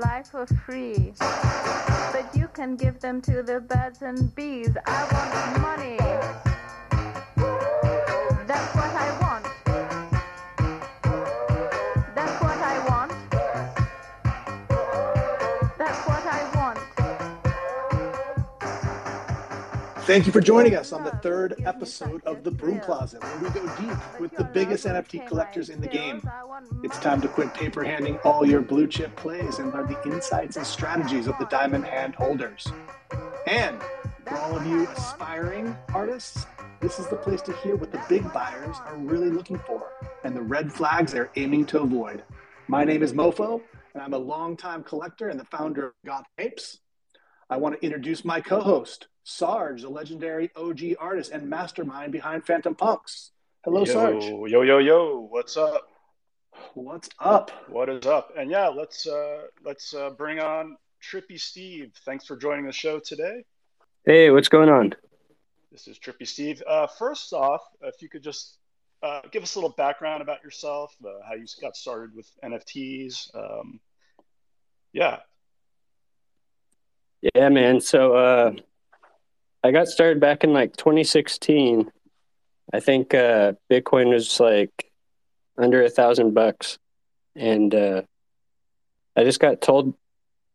life for free. But you can give them to the birds and bees. I want money. Thank you for joining us on the third episode of The Broom Closet, where we go deep with the biggest NFT collectors in the game. It's time to quit paper handing all your blue chip plays and learn the insights and strategies of the diamond hand holders. And for all of you aspiring artists, this is the place to hear what the big buyers are really looking for and the red flags they're aiming to avoid. My name is Mofo, and I'm a longtime collector and the founder of Goth Apes. I want to introduce my co host, Sarge, the legendary OG artist and mastermind behind Phantom Punks. Hello, yo, Sarge. Yo, yo, yo. What's up? What's up? What is up? And yeah, let's uh let's uh bring on Trippy Steve. Thanks for joining the show today. Hey, what's going on? This is Trippy Steve. Uh first off, if you could just uh, give us a little background about yourself, uh, how you got started with NFTs. Um, yeah. Yeah, man. So uh, I got started back in like 2016. I think uh, Bitcoin was like under a thousand bucks, and uh, I just got told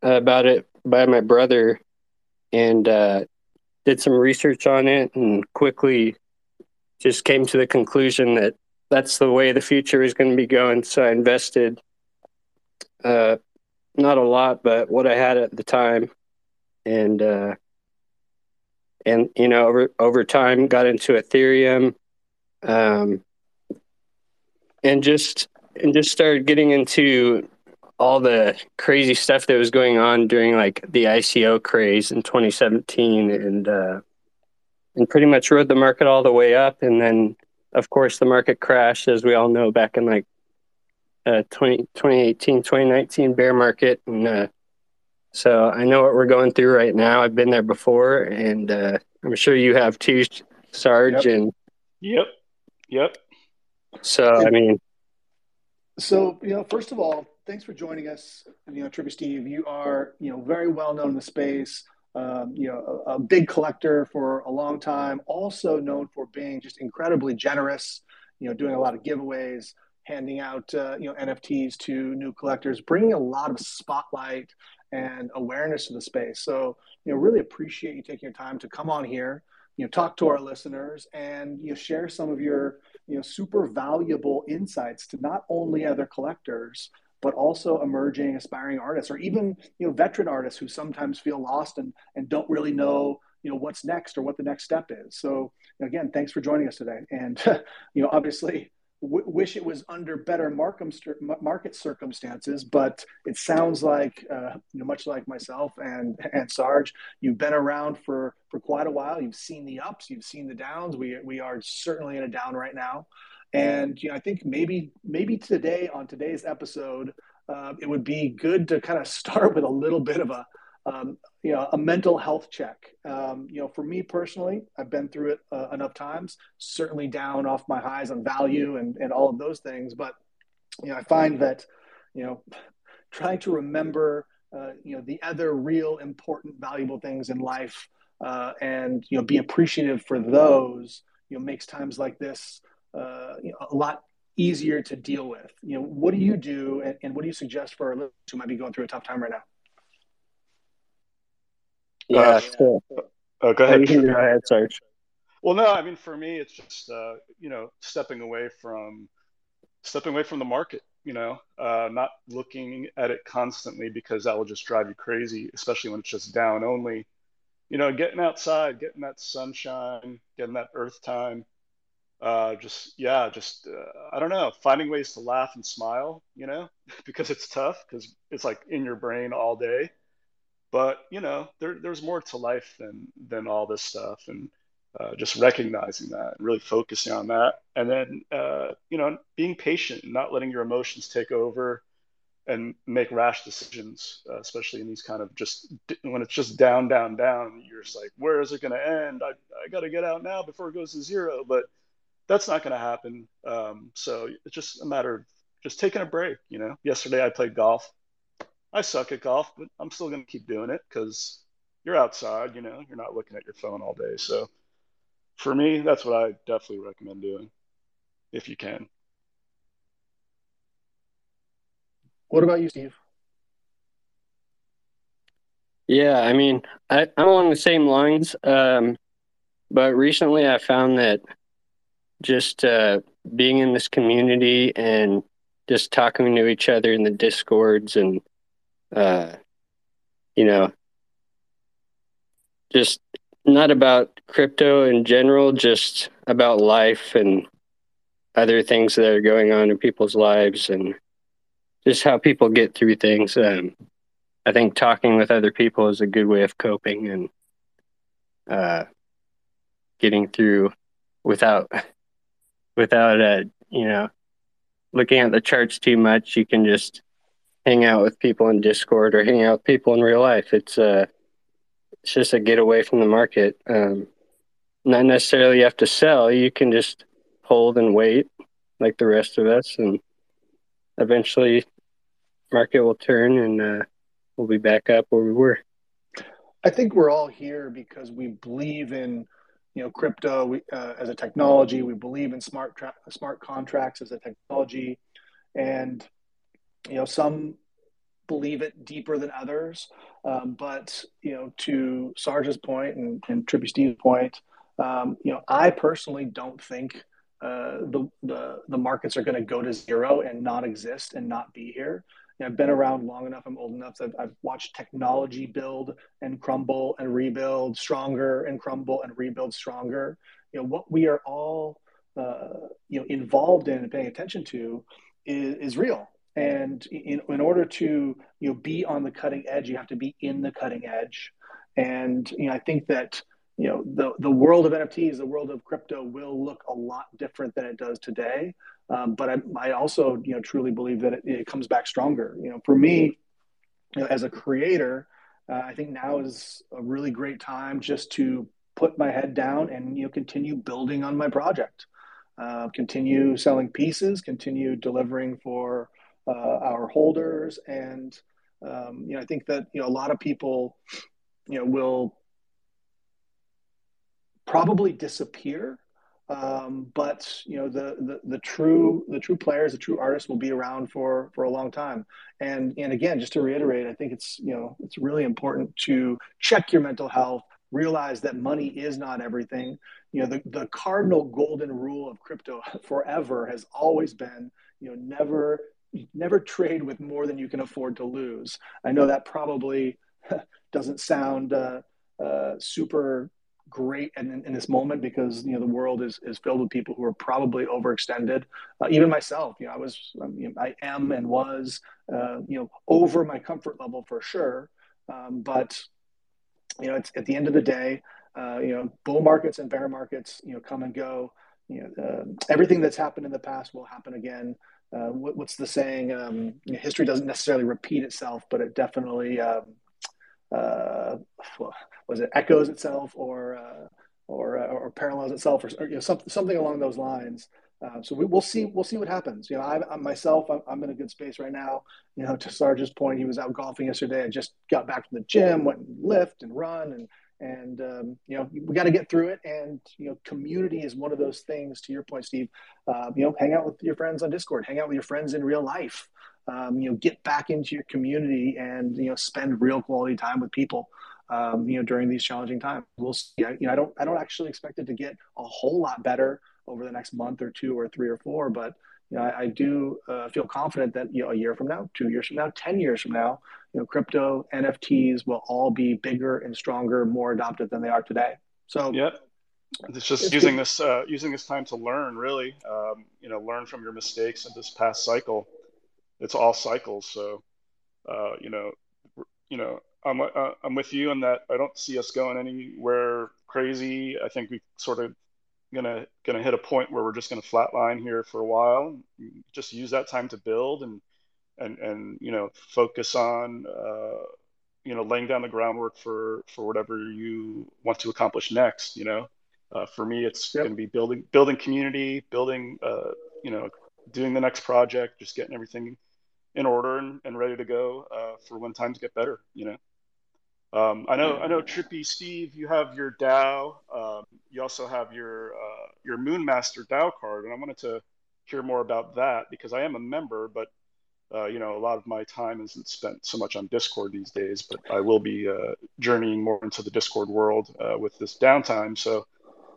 about it by my brother, and uh, did some research on it, and quickly just came to the conclusion that that's the way the future is going to be going. So I invested, uh, not a lot, but what I had at the time, and uh, and you know over over time got into Ethereum, um, and just and just started getting into all the crazy stuff that was going on during like the ICO craze in 2017, and uh, and pretty much rode the market all the way up, and then of course the market crashed as we all know back in like uh, 20, 2018 2019 bear market. And uh, so I know what we're going through right now. I've been there before, and uh, I'm sure you have too, Sarge. Yep. And Yep. Yep. so, I mean, So, you know, first of all, thanks for joining us. You know, Trippy Steve, you are, you know, very well known in the space. Um, you know, a, a big collector for a long time, also known for being just incredibly generous, you know, doing a lot of giveaways, handing out, uh, you know, NFTs to new collectors, bringing a lot of spotlight and awareness of the space. So, you know, really appreciate you taking your time to come on here, you know, talk to our listeners and, you know, share some of your, you know, super valuable insights to not only other collectors, but also emerging aspiring artists or even, you know, veteran artists who sometimes feel lost and, and don't really know, you know, what's next or what the next step is. So again, thanks for joining us today. And, you know, obviously w- wish it was under better market circumstances, but it sounds like, uh, you know, much like myself and and Sarge, you've been around for for quite a while. You've seen the ups, you've seen the downs. We we are certainly in a down right now, and you know, I think maybe maybe today on today's episode, uh, it would be good to kind of start with a little bit of a um, you know, a mental health check. Um, you know, for me personally, I've been through it uh, enough times. Certainly down off my highs on value and and all of those things. But you know, I find that you know, trying to remember uh, you know the other real important, valuable things in life, uh, and you know, be appreciative for those. You know, makes times like this uh, you know, a lot easier to deal with. You know, what do you do, and, and what do you suggest for our listeners who might be going through a tough time right now? Yeah. Uh, so, Oh, go ahead. go ahead. Well, no, I mean, for me, it's just uh, you know stepping away from stepping away from the market. You know, uh, not looking at it constantly because that will just drive you crazy, especially when it's just down only. You know, getting outside, getting that sunshine, getting that earth time. Uh, just yeah, just uh, I don't know, finding ways to laugh and smile. You know, because it's tough because it's like in your brain all day. But you know, there, there's more to life than than all this stuff, and uh, just recognizing that and really focusing on that and then uh, you know being patient and not letting your emotions take over and make rash decisions uh, especially in these kind of just when it's just down down down you're just like where is it going to end? I, I got to get out now before it goes to zero but that's not going to happen. Um, so it's just a matter of just taking a break you know? Yesterday i played golf I suck at golf, but I'm still going to keep doing it because you're outside, you know, you're not looking at your phone all day. So for me, that's what I definitely recommend doing if you can. What about you, Steve? Yeah, I mean, I, I'm along the same lines. Um, but recently I found that just uh, being in this community and just talking to each other in the discords and uh, you know just not about crypto in general just about life and other things that are going on in people's lives and just how people get through things um, i think talking with other people is a good way of coping and uh, getting through without without uh, you know looking at the charts too much. You can just hang out with people in Discord or hang out with people in real life. It's uh it's just a get away from the market. Um, not necessarily you have to sell. You can just hold and wait like the rest of us, and eventually, market will turn and uh, we'll be back up where we were. I think we're all here because we believe in you know crypto we, uh, as a technology. We believe in smart tra- smart contracts as a technology, and you know some believe it deeper than others. Um, but you know, to Sarge's point and, and Trippy Steve's point, um, you know, I personally don't think uh, the, the the markets are going to go to zero and not exist and not be here. I've been around long enough. I'm old enough that I've watched technology build and crumble and rebuild stronger and crumble and rebuild stronger. You know what we are all uh, you know involved in and paying attention to is, is real. And in, in order to you know be on the cutting edge, you have to be in the cutting edge. And you know I think that you know the the world of NFTs, the world of crypto will look a lot different than it does today. Um, but I, I, also, you know, truly believe that it, it, comes back stronger. You know, for me, you know, as a creator, uh, I think now is a really great time just to put my head down and you know continue building on my project, uh, continue selling pieces, continue delivering for uh, our holders, and um, you know, I think that you know a lot of people, you know, will probably disappear. Um, but you know the, the the true the true players the true artists will be around for for a long time. And and again just to reiterate i think it's you know it's really important to check your mental health realize that money is not everything. You know the, the cardinal golden rule of crypto forever has always been you know never never trade with more than you can afford to lose i know that probably doesn't sound uh, uh, super great in, in, this moment because you know the world is, is filled with people who are probably overextended. Uh, even myself, you know, I was, you know, I am and was, uh, you know, over my comfort level for sure. Um, but you know, it's at the end of the day, uh, you know, bull markets and bear markets, you know, come and go. You know, uh, everything that's happened in the past will happen again. Uh, what, what's the saying? Um, history doesn't necessarily repeat itself, but it definitely um, uh, was it echoes itself or uh, or uh, or parallels itself or, or you know something something along those lines. Uh, so we, will see we'll see what happens. You know, I, I myself I'm, I'm, in a good space right now. You know, to Sarge's point, he was out golfing yesterday. I just got back from the gym, went and lift and run and and um, you know we got to get through it and you know community is one of those things to your point steve uh, you know hang out with your friends on discord hang out with your friends in real life um, you know get back into your community and you know spend real quality time with people um, you know, during these challenging times. We'll see. I, you know, I don't, I don't actually expect it to get a whole lot better over the next month or two or three or four, but you know, I, I do uh, feel confident that you know, a year from now, two years from now, ten years from now, you know, crypto NFTs will all be bigger and stronger, more adopted than they are today. So, yeah, it's just it's using good. this uh, using this time to learn, really. Um, you know, learn from your mistakes in this past cycle. It's all cycles, so uh, you know, you know, I'm uh, I'm with you in that I don't see us going anywhere crazy. I think we sort of gonna gonna hit a point where we're just gonna flatline here for a while. Just use that time to build and and and you know focus on uh, you know laying down the groundwork for for whatever you want to accomplish next. You know, uh, for me, it's yep. gonna be building building community, building uh, you know doing the next project, just getting everything in order and, and ready to go uh, for when times get better. You know. Um, I know, I know, Trippy Steve. You have your DAO. Um, you also have your uh, your Moonmaster DAO card, and I wanted to hear more about that because I am a member, but uh, you know, a lot of my time isn't spent so much on Discord these days. But I will be uh, journeying more into the Discord world uh, with this downtime. So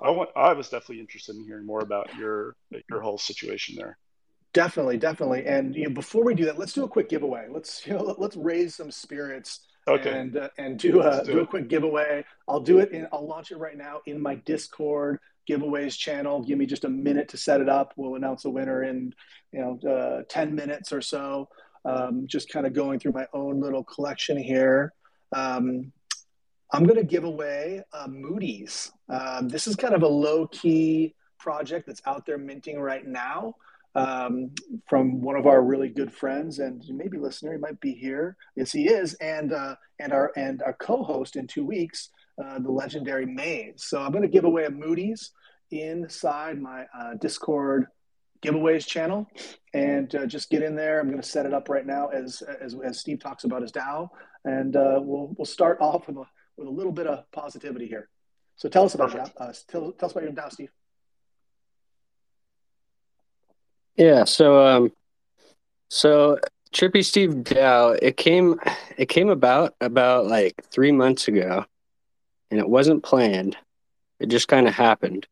I want, I was definitely interested in hearing more about your your whole situation there. Definitely, definitely. And you know, before we do that, let's do a quick giveaway. Let's you know, let's raise some spirits Okay. and uh, and do a do do, a quick giveaway. I'll do it. In, I'll launch it right now in my Discord giveaways channel. Give me just a minute to set it up. We'll announce a winner in you know uh, ten minutes or so. Um, just kind of going through my own little collection here. Um, I'm going to give away uh, Moody's. Um, this is kind of a low key project that's out there minting right now um, from one of our really good friends and maybe listener. He might be here. Yes, he is. And uh, and our and our co-host in two weeks, uh, the legendary Maze. So I'm going to give away a Moody's inside my uh, Discord giveaways channel, and uh, just get in there. I'm going to set it up right now as as, as Steve talks about his DAO, and uh, we'll we'll start off with a with a little bit of positivity here. So tell us about that. Uh, tell, tell us about your DAO, Steve. Yeah, so um so Trippy Steve DAO, it came it came about about like three months ago and it wasn't planned. It just kind of happened.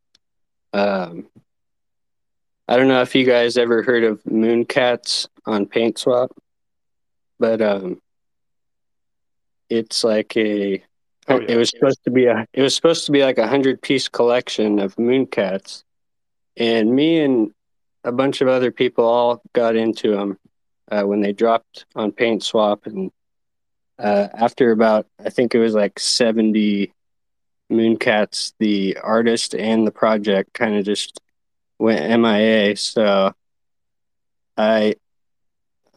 Um I don't know if you guys ever heard of Mooncats on PaintSwap, but um it's like a Oh, yeah. it was supposed to be a it was supposed to be like a hundred piece collection of Mooncats. And me and a bunch of other people all got into them uh, when they dropped on PaintSwap, and uh, after about I think it was like seventy Mooncats, the artist and the project kind of just went MIA. So I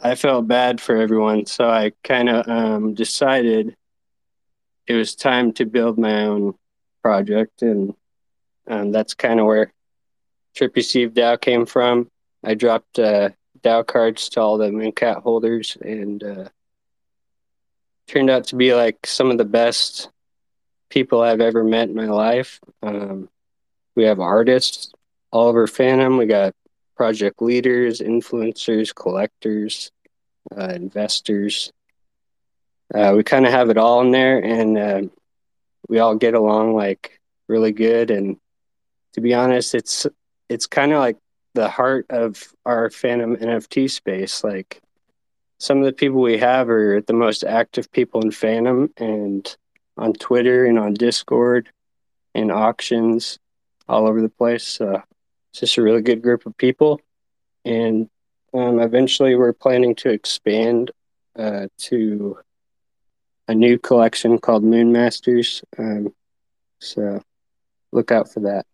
I felt bad for everyone, so I kind of um, decided it was time to build my own project, and um, that's kind of where Trippy Steve DAO came from. I dropped uh, DAO cards to all the Mooncat holders, and uh, turned out to be like some of the best people I've ever met in my life. Um, we have artists all over Fantom. We got project leaders, influencers, collectors, uh, investors. Uh, we kind of have it all in there, and uh, we all get along like really good. And to be honest, it's it's kind of like the heart of our Fantom NFT space. Like some of the people we have are the most active people in Fantom and on Twitter and on Discord and auctions all over the place. So it's just a really good group of people. And um, eventually we're planning to expand uh, to a new collection called Moon Masters. Um, so look out for that.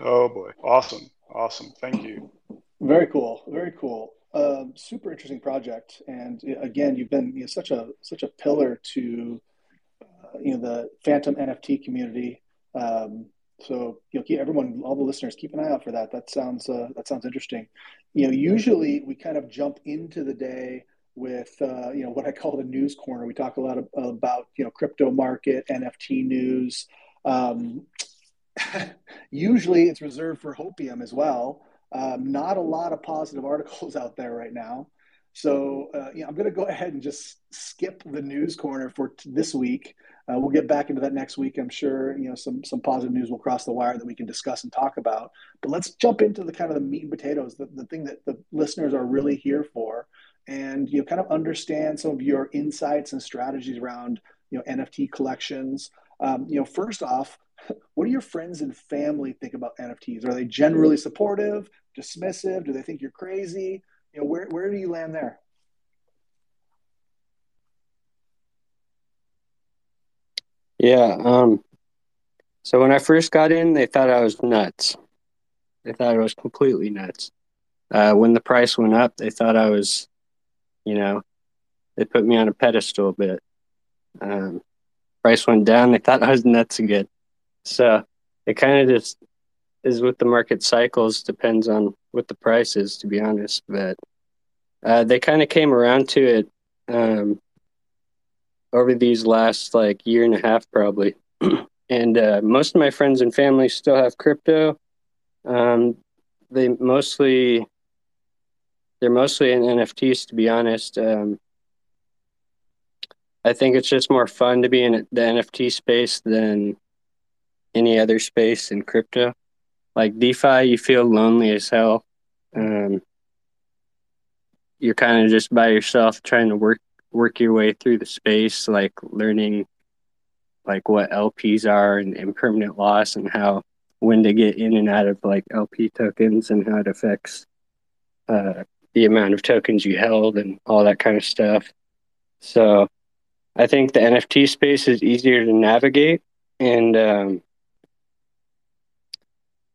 Oh boy, awesome, awesome. Thank you. Very cool. Very cool. Um, super interesting project. And uh, again, you've been you know, such a such a pillar to uh, you know the Fantom NFT community. Um, so you know, keep everyone, all the listeners, keep an eye out for that. That sounds uh, that sounds interesting. You know, usually we kind of jump into the day with uh, you know what I call the news corner. We talk a lot of, about you know crypto market, NFT news. Um, usually, it's reserved for Hopium as well. Um, not a lot of positive articles out there right now. So, uh, you know, I'm going to go ahead and just skip the news corner for t- this week. Uh, we'll get back into that next week. I'm sure, you know, some some positive news will cross the wire that we can discuss and talk about. But let's jump into the kind of the meat and potatoes, the, the thing that the listeners are really here for, and you know, kind of understand some of your insights and strategies around you know NFT collections. Um, you know, first off, what do your friends and family think about NFTs? Are they generally supportive, dismissive? Do they think you're crazy? You know, where where do you land there? Yeah. Um, so when I first got in, they thought I was nuts. They thought I was completely nuts. Uh, when the price went up, they thought I was, you know, they put me on a pedestal a bit. Um, price went down, they thought I was nuts again. So it kind of just is with the market cycles, depends on what the price is, to be honest. But uh, they kind of came around to it um, over these last like year and a half, probably. and uh, most of my friends and family still have crypto. Um, they mostly they're mostly in NFTs, to be honest. Um, I think it's just more fun to be in the NFT space than any other space in crypto. Like DeFi, you feel lonely as hell. Um, you're kind of just by yourself trying to work work your way through the space, like learning like what LPs are and impermanent loss and how when to get in and out of like LP tokens and how it affects uh, the amount of tokens you held and all that kind of stuff. So I think the NFT space is easier to navigate. And um,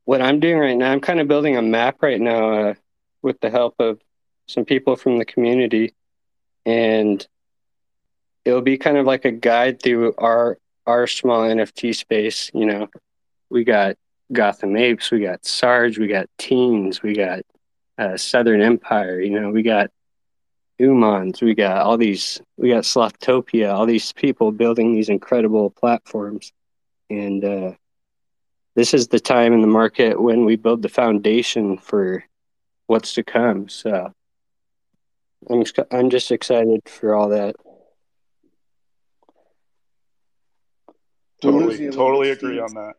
what I'm doing right now, I'm kind of building a map right now uh, with the help of some people from the community. And it'll be kind of like a guide through our our small NFT space. You know, we got Gotham Apes, we got Sarge, we got Teens, we got uh, Southern Empire. You know, we got Umans, we got all these, we got Slothopia, all these people building these incredible platforms, and uh, this is the time in the market when we build the foundation for what's to come. So I'm I'm just excited for all that. Totally, totally agree on that.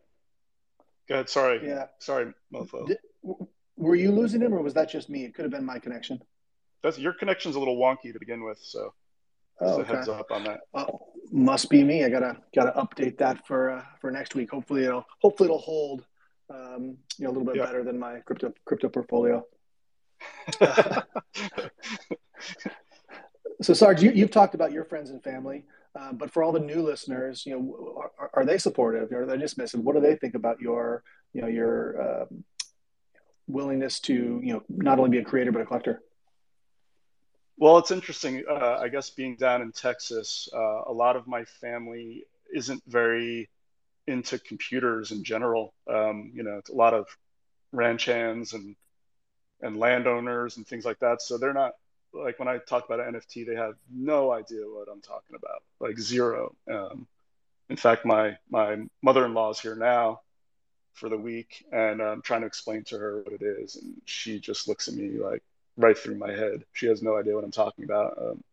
Go ahead. Sorry. Yeah. Sorry, Mofo. Did, were you losing him, or was that just me? It could have been my connection. That's your connection's a little wonky to begin with, so oh, okay. heads up on that. Uh, must be me. I gotta gotta update that for uh, for next week. Hopefully it'll hopefully it'll hold. Um, you know, a little bit better than my crypto crypto portfolio. so Sarge, you, you've talked about your friends and family. Uh, but for all the new listeners, you know, are, are, they supportive? or Are they dismissive? What do they think about your, you know, your um, willingness to, you know, not only be a creator but a collector? Well, it's interesting. Uh, I guess being down in Texas, uh, a lot of my family isn't very into computers in general. Um, you know, it's a lot of ranch hands and and landowners and things like that. So they're not like when I talk about an NFT, they have no idea what I'm talking about, like zero. Um, in fact, my my mother-in-law is here now for the week, and I'm trying to explain to her what it is, and she just looks at me like right through my head. She has no idea what I'm talking about. Um,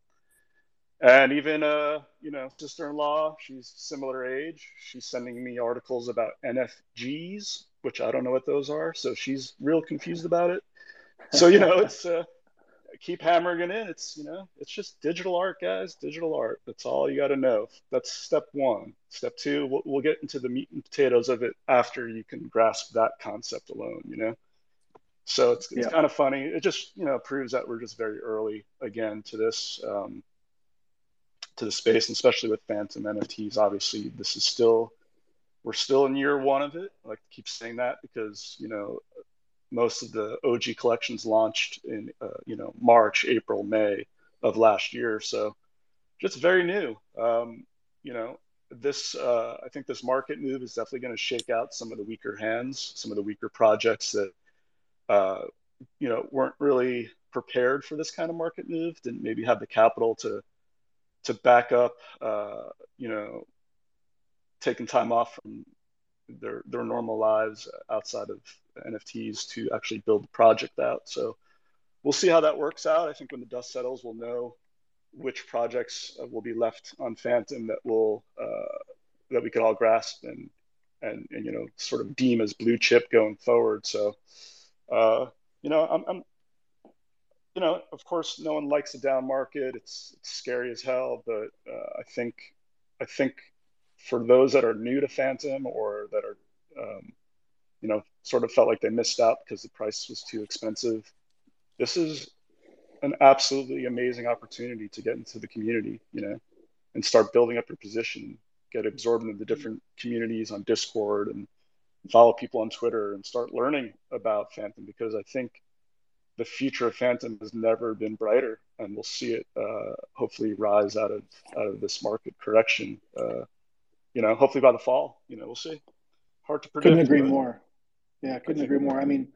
and even uh, you know, sister-in-law, she's similar age. She's sending me articles about NFGs, which I don't know what those are, so she's real confused about it. So you know, it's uh, keep hammering it in. It's you know, it's just digital art, guys. Digital art. That's all you got to know. That's step one. Step two, we'll, we'll get into the meat and potatoes of it after you can grasp that concept alone. You know. So it's, it's yeah. kind of funny. It just you know proves that we're just very early again to this um, to the space, and especially with Fantom NFTs. Obviously, this is still we're still in year one of it. I like to keep saying that because you know most of the OG collections launched in uh, you know March, April, May of last year. So just very new. Um, you know, this uh, I think this market move is definitely going to shake out some of the weaker hands, some of the weaker projects that uh, you know weren't really prepared for this kind of market move, didn't maybe have the capital to to back up. Uh, you know, taking time off from their their normal lives outside of NFTs to actually build the project out. So we'll see how that works out. I think when the dust settles, we'll know which projects uh, will be left on Fantom that will uh, that we could all grasp and, and and you know sort of deem as blue chip going forward. So uh, you know I'm, I'm you know of course no one likes a down market. It's, it's scary as hell, but uh, I think I think for those that are new to Fantom or that are um, you know, sort of felt like they missed out because the price was too expensive. This is an absolutely amazing opportunity to get into the community, you know, and start building up your position, get absorbed into the different communities on Discord and follow people on Twitter and start learning about Fantom because I think the future of Fantom has never been brighter, and we'll see it uh, hopefully rise out of out of this market correction. Uh, you know, hopefully by the fall. You know, we'll see. Hard to predict. Couldn't agree more. Yeah, I couldn't agree more. I mean,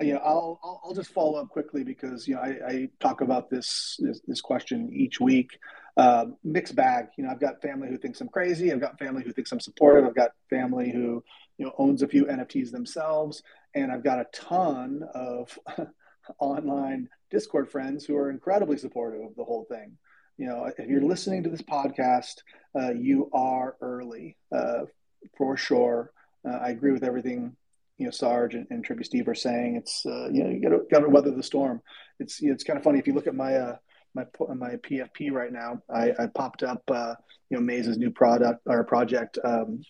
know, I'll, I'll, I'll just follow up quickly because you know I, I talk about this, this, this question each week. Uh, mixed bag. You know, I've got family who thinks I'm crazy. I've got family who thinks I'm supportive. I've got family who you know owns a few NFTs themselves, and I've got a ton of online Discord friends who are incredibly supportive of the whole thing. You know, if you're listening to this podcast, uh, you are early uh, for sure. Uh, I agree with everything you know Sarge and, and Steve are saying. It's uh, you know you got to got to weather the storm. It's you know, it's kind of funny if you look at my uh, my my PFP right now. I, I popped up uh, you know Maze's new product or project, um,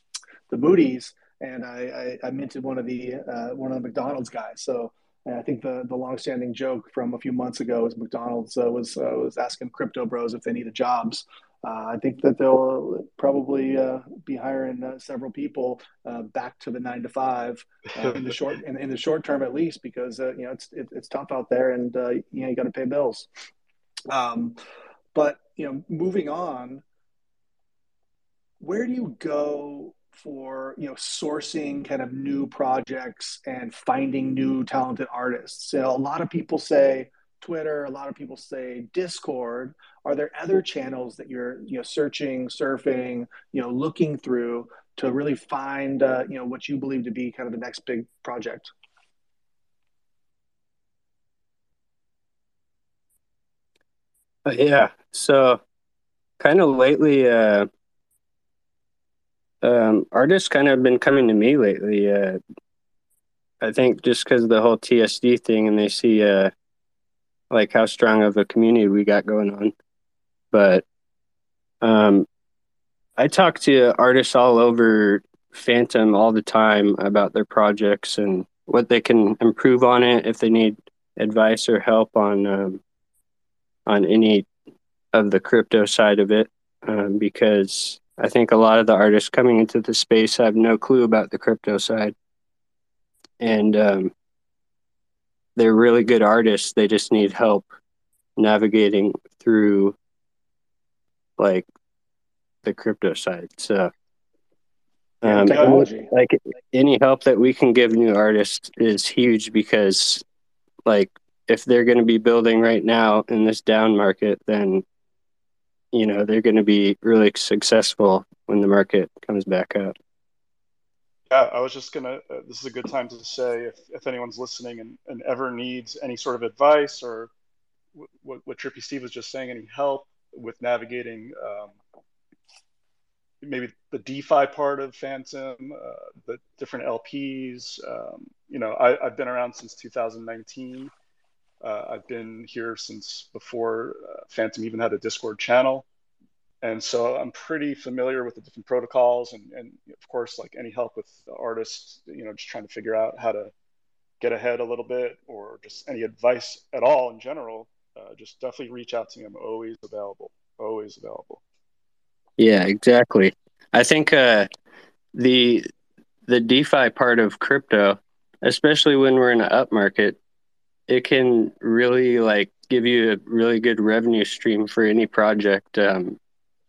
the Moody's, and I, I, I minted one of the uh, one of the McDonald's guys. So. I think the the longstanding joke from a few months ago was McDonald's uh, was uh, was asking crypto bros if they needed jobs. Uh, I think that they'll probably uh, be hiring uh, several people uh, back to the nine to five uh, in the short in, in, the short term at least because uh, you know it's it, it's tough out there and you know you got to pay bills. Um, but you know, moving on, where do you go for you know sourcing kind of new projects and finding new talented artists? So a lot of people say Twitter, a lot of people say Discord. Are there other channels that you're you know searching, surfing, you know, looking through to really find uh, you know what you believe to be kind of the next big project? Uh, yeah. So kind of lately, uh, um, artists kind of been coming to me lately. Uh, I think just because of the whole TSD thing, and they see uh, like how strong of a community we got going on. But um, I talk to artists all over Fantom all the time about their projects and what they can improve on it if they need advice or help on um, on any of the crypto side of it, um, because I think a lot of the artists coming into the space have no clue about the crypto side, and um, they're really good artists. They just need help navigating through like the crypto side. So, um, technology. like any help that we can give new artists is huge because, like, if they're going to be building right now in this down market, then you know they're going to be really successful when the market comes back up. Yeah, I was just gonna. Uh, this is a good time to say if, if anyone's listening and, and ever needs any sort of advice or w- what, what Trippy Steve was just saying, any help with navigating um, maybe the DeFi part of Fantom, uh, the different LPs. Um, you know, I, have been around since 2019. Uh, I've been here since before uh, Fantom even had a Discord channel and so I'm pretty familiar with the different protocols and, and of course like any help with artists you know just trying to figure out how to get ahead a little bit or just any advice at all in general uh, just definitely reach out to me. I'm always available always available. Yeah exactly. I think uh, the the DeFi part of crypto especially when we're in an up market it can really like give you a really good revenue stream for any project. Um,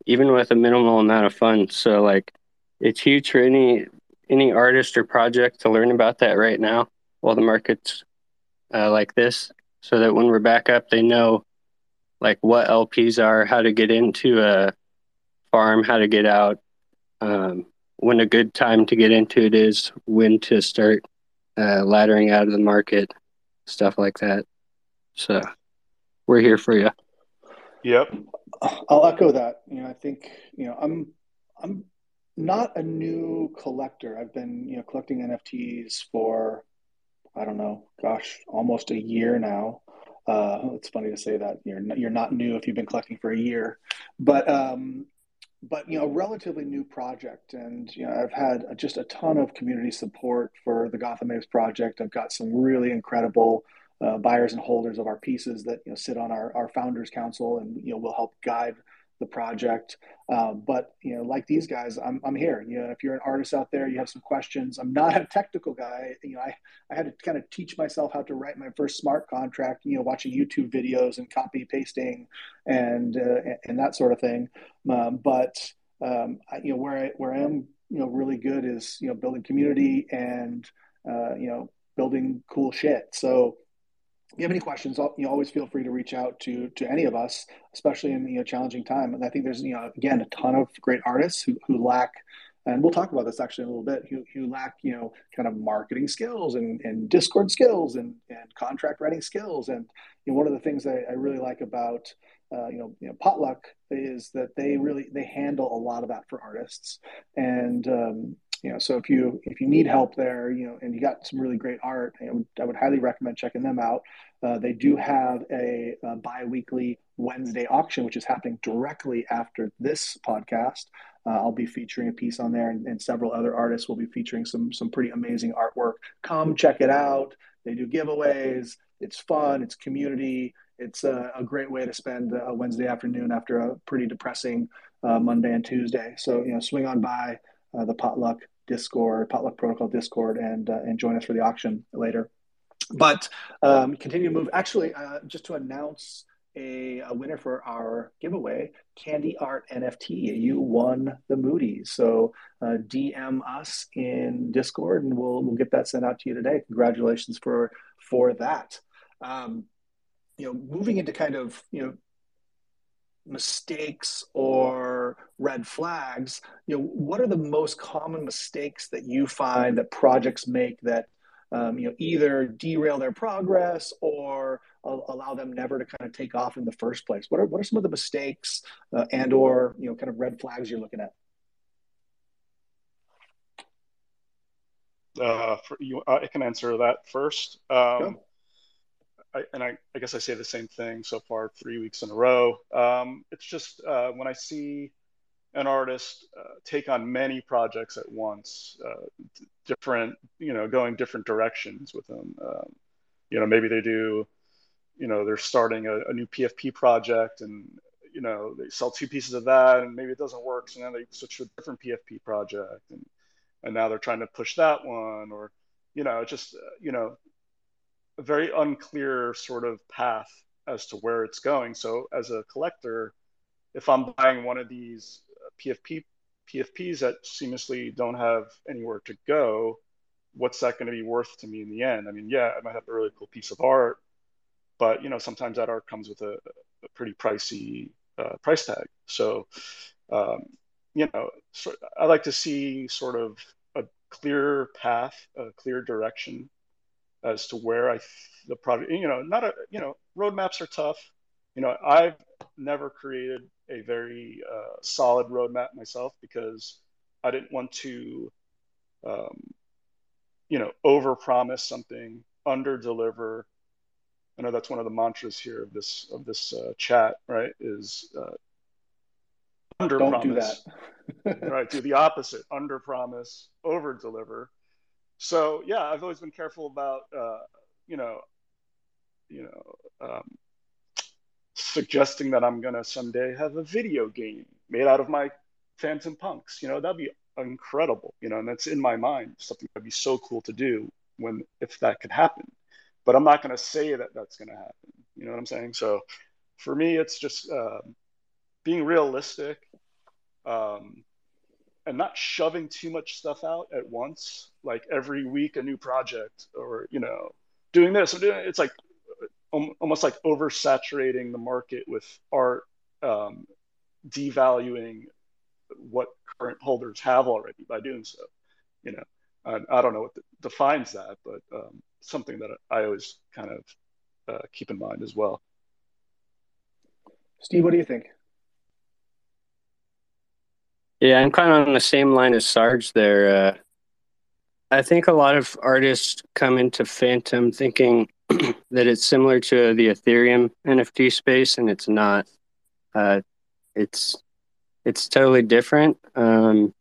even with a minimal amount of funds. So like it's huge for any any artist or project to learn about that right now while the market's uh, like this, so that when we're back up, they know like what LPs are, how to get into a farm, how to get out, um, when a good time to get into it is, when to start uh, laddering out of the market, stuff like that. So we're here for you. Yep. I'll echo that. You know, I think you know I'm I'm not a new collector. I've been you know collecting NFTs for I don't know, gosh, almost a year now. Uh, it's funny to say that you're not, you're not new if you've been collecting for a year, but um, but you know, a relatively new project, and you know, I've had just a ton of community support for the Gotham Apes project. I've got some really incredible uh, buyers and holders of our pieces that you know sit on our, our founders council and you know will help guide the project. Um, but you know, like these guys, I'm I'm here. You know, if you're an artist out there, you have some questions. I'm not a technical guy. You know, I I had to kind of teach myself how to write my first smart contract. You know, watching YouTube videos and copy pasting and uh, and that sort of thing. Um, but um, I, you know, where I where I am, you know, really good is you know building community and uh, you know building cool shit. So if you have any questions, you always feel free to reach out to to any of us, especially in you know challenging time. And I think there's you know again a ton of great artists who, who lack, and we'll talk about this actually in a little bit, who, who lack you know kind of marketing skills and, and Discord skills and, and contract writing skills. And you know, one of the things that I really like about uh, you know, you know, potluck is that they really they handle a lot of that for artists and um, you know so if you if you need help there you know and you got some really great art I would, I would highly recommend checking them out. Uh, they do have a, a bi-weekly wednesday auction which is happening directly after this podcast. Uh, i'll be featuring a piece on there and, and, several other artists will be featuring some some pretty amazing artwork. Come check it out. They do giveaways. It's fun. It's community. It's a, a great way to spend a wednesday afternoon after a pretty depressing uh, monday and tuesday. So you know swing on by uh, the potluck Discord, potluck protocol Discord, and uh, and join us for the auction later. But um, continue to move. Actually, uh, just to announce a, a, winner for our giveaway, Candy Art NFT. You won the Moody. So uh, DM us in Discord, and we'll we'll get that sent out to you today. Congratulations for for that. Um, you know, moving into kind of you know mistakes or red flags you know what are the most common mistakes that you find that projects make that um, you know either derail their progress or allow them never to kind of take off in the first place? What are, what are some of the mistakes uh, and or you know kind of red flags you're looking at? Uh, for you, I can answer that first. Um, I, and I, I, guess I say the same thing so far three weeks in a row. Um, it's just uh, when I see an artist uh, take on many projects at once, uh, different, you know, going different directions with them. Um, you know, maybe they do, you know, they're starting a, a, new PFP project and, you know, they sell two pieces of that and maybe it doesn't work. So now they switch to a different PFP project and, and now they're trying to push that one or, you know, just, uh, you know, a very unclear sort of path as to where it's going. So as a collector, if I'm buying one of these PFP PFPs that seamlessly don't have anywhere to go, what's that going to be worth to me in the end? I mean, yeah, I might have a really cool piece of art, but you know, sometimes that art comes with a, a pretty pricey uh, price tag. So, um, you know, so I like to see sort of a clear path, a clear direction as to where I the project. You know, not a you know roadmaps are tough. You know, I've never created a very uh, solid roadmap myself because I didn't want to, um, you know, overpromise something, under deliver. I know that's one of the mantras here of this of this uh, chat, right? Is uh, under Don't promise. do that. right, do the opposite: under promise, over deliver so yeah, I've always been careful about uh, you know, you know, um, suggesting that I'm gonna someday have a video game made out of my Phantom Punks. You know, that'd be incredible. You know, and that's in my mind something that'd be so cool to do when if that could happen. But I'm not gonna say that that's gonna happen. You know what I'm saying? So for me, it's just uh, being realistic. Um, and not shoving too much stuff out at once like every week a new project or you know doing this. It's like almost like oversaturating the market with art um, devaluing what current holders have already by doing so you know. I, I don't know what the, defines that but um, something that i always kind of uh, keep in mind as well. Steve what do you think yeah, I'm kind of on the same line as Sarge there. Uh, I think a lot of artists come into Fantom thinking that it's similar to the Ethereum NFT space, and it's not. Uh, it's it's totally different. Um,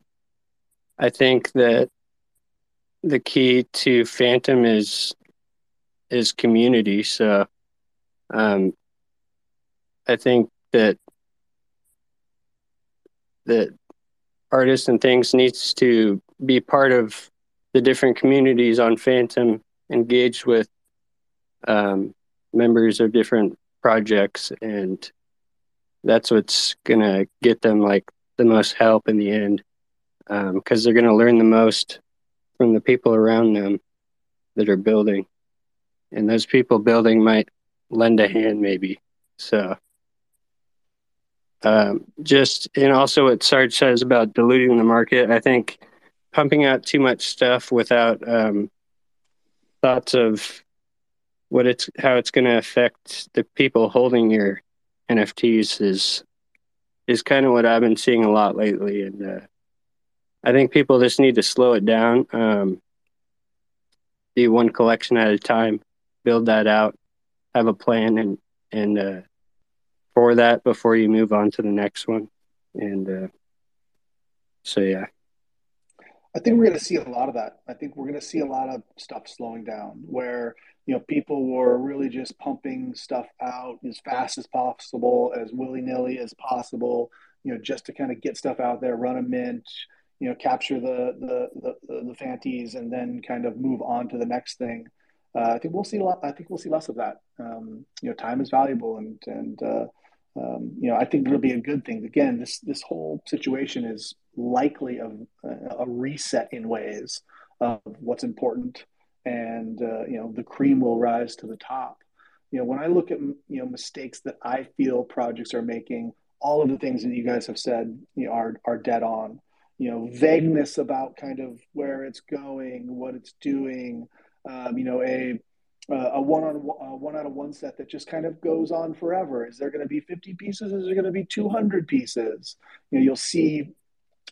I think that the key to Fantom is is community. So, um, I think that that artists and things needs to be part of the different communities on Fantom, engaged with um, members of different projects, and that's what's gonna get them like the most help in the end, because um, they're gonna learn the most from the people around them. that are building, and those people building might lend a hand maybe. So, um, just and also what Sarge says about diluting the market, I think pumping out too much stuff without um, thoughts of what it's how it's going to affect the people holding your NFTs is is kind of what I've been seeing a lot lately, and uh, I think people just need to slow it down, um, do one collection at a time, build that out, have a plan, and and uh, for that before you move on to the next one, and uh, so yeah. I think we're going to see a lot of that. I think we're going to see a lot of stuff slowing down where you know people were really just pumping stuff out as fast as possible, as willy nilly as possible, you know, just to kind of get stuff out there, run a mint, you know, capture the the the, the fanties, and then kind of move on to the next thing. Uh, I think we'll see a lot. I think we'll see less of that. Um, you know, time is valuable, and and uh, um, you know, I think it'll be a good thing. Again, this this whole situation is likely a, a reset in ways of what's important, and uh, you know, the cream will rise to the top. You know, when I look at you know mistakes that I feel projects are making, all of the things that you guys have said you know, are are dead on. You know, vagueness about kind of where it's going, what it's doing. Um, you know, a uh, a one on uh, one out of one set that just kind of goes on forever? Is there going to be 50 pieces? Is there going to be 200 pieces? You know, you'll see,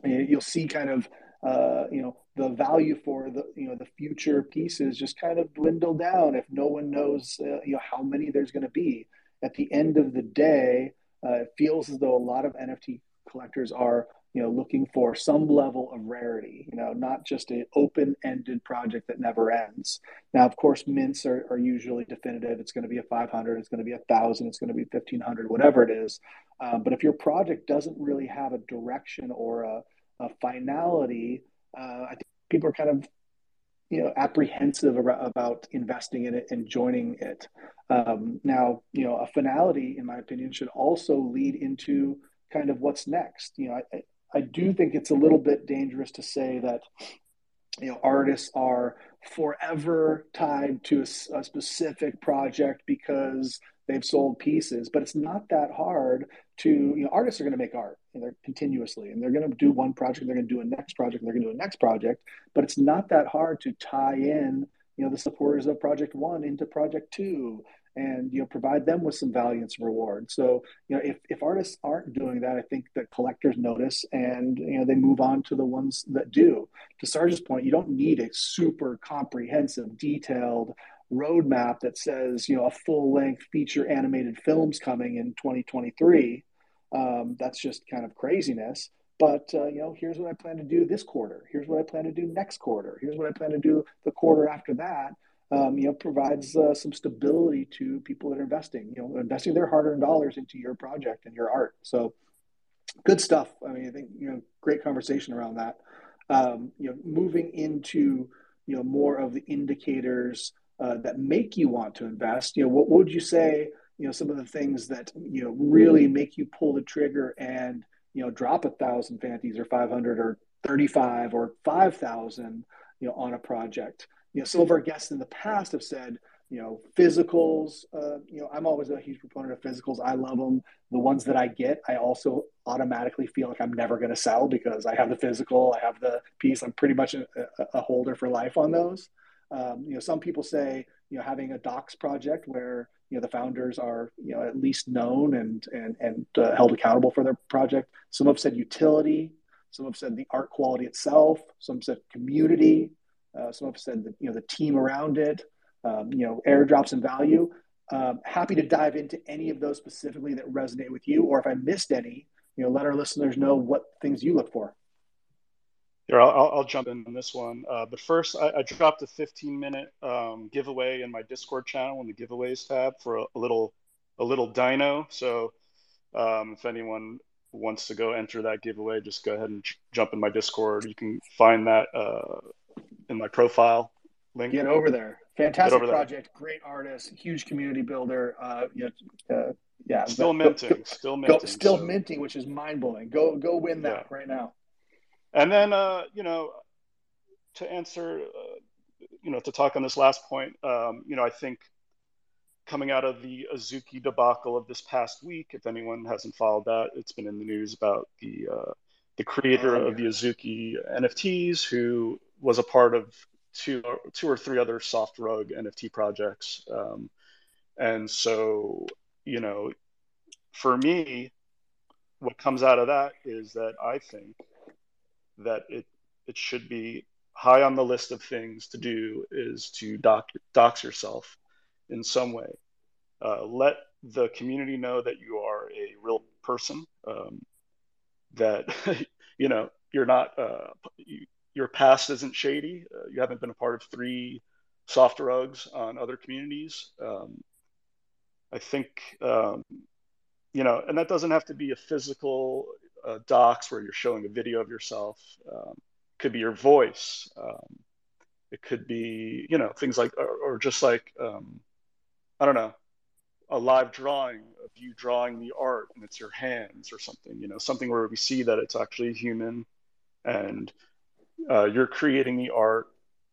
you'll see kind of, uh, you know, the value for the, you know, the future pieces just kind of dwindle down if no one knows, uh, you know, how many there's going to be. At the end of the day, uh, it feels as though a lot of NFT collectors are you know looking for some level of rarity you know not just an open-ended project that never ends. Now of course mints are, are usually definitive. It's going to be a 500 it's going to be a thousand it's going to be 1500 whatever it is. Um, but if your project doesn't really have a direction or a, a finality uh, i think people are kind of you know apprehensive about investing in it and joining it. Um, now you know a finality in my opinion should also lead into kind of what's next. You know I, I do think it's a little bit dangerous to say that you know artists are forever tied to a, a, specific project because they've sold pieces but it's not that hard to you know artists are going to make art and they're continuously and they're going to do one project they're going to do a next project they're going to do a next project but it's not that hard to tie in you know the supporters of project one into project two and you know provide them with some value and some reward. So you know if, if artists aren't doing that, I think that collectors notice and you know they move on to the ones that do. To Sarge's point, you don't need a super comprehensive, detailed roadmap that says you know a full length feature animated films coming in 2023. Um, that's just kind of craziness. But uh, you know, here's what I plan to do this quarter. Here's what I plan to do next quarter. Here's what I plan to do the quarter after that um, you know, provides uh, some stability to people that are investing, you know, investing their hard-earned dollars into your project and your art. So good stuff. I mean, I think, you know, great conversation around that. Um, you know, moving into, you know, more of the indicators uh, that make you want to invest, you know, what, what would you say, you know, some of the things that, you know, really make you pull the trigger and, you know, drop a thousand fanties or 500 or 35 or 5,000, you know, on a project? You know, some of our guests in the past have said, you know, physicals. Uh, you know, I'm always a huge proponent of physicals. I love them. The ones that I get, I also automatically feel like I'm never going to sell because I have the physical, I have the piece. I'm pretty much a, a holder for life on those. Um, you know, some people say, you know, having a docs project where you know the founders are you know at least known and and and uh, held accountable for their project. Some have said utility. Some have said the art quality itself. Some said community. Uh, some have said that you know the team around it, um, you know, airdrops and value. Um, happy to dive into any of those specifically that resonate with you, or if I missed any, you know, let our listeners know what things you look for. Here, I'll, I'll jump in on this one. Uh, but first, I, I, dropped a 15 minute um, giveaway in my Discord channel in the giveaways tab for a, a little a little dino. So um, if anyone wants to go enter that giveaway, just go ahead and j- jump in my Discord. You can find that uh, in my profile link. Get over there. Fantastic over project. There. Great artist. Huge community builder. Uh, you know, uh, yeah. Still minting. Go, still minting. Go, still so. minting, which is mind blowing. Go go win that yeah. right now. And then uh, you know, to answer uh, you know, to talk on this last point, um, you know, I think coming out of the Azuki debacle of this past week, if anyone hasn't followed that, it's been in the news about the uh, the creator oh, of the Azuki NFTs, who was a part of two two or three other soft rug NFT projects, um, and so you know, for me, what comes out of that is that I think that it it should be high on the list of things to do is to doc, dox yourself in some way. Uh, let the community know that you are a real person, um, that you know you're not uh, your past isn't shady. Uh, you haven't been a part of three soft rugs on other communities. Um, I think um, you know, and that doesn't have to be a physical uh, dox where you're showing a video of yourself. Um, could be your voice. Um, it could be, you know, things like, or, or just like, um, I don't know, a live drawing of you drawing the art and it's your hands or something, you know, something where we see that it's actually human and uh, you're creating the art.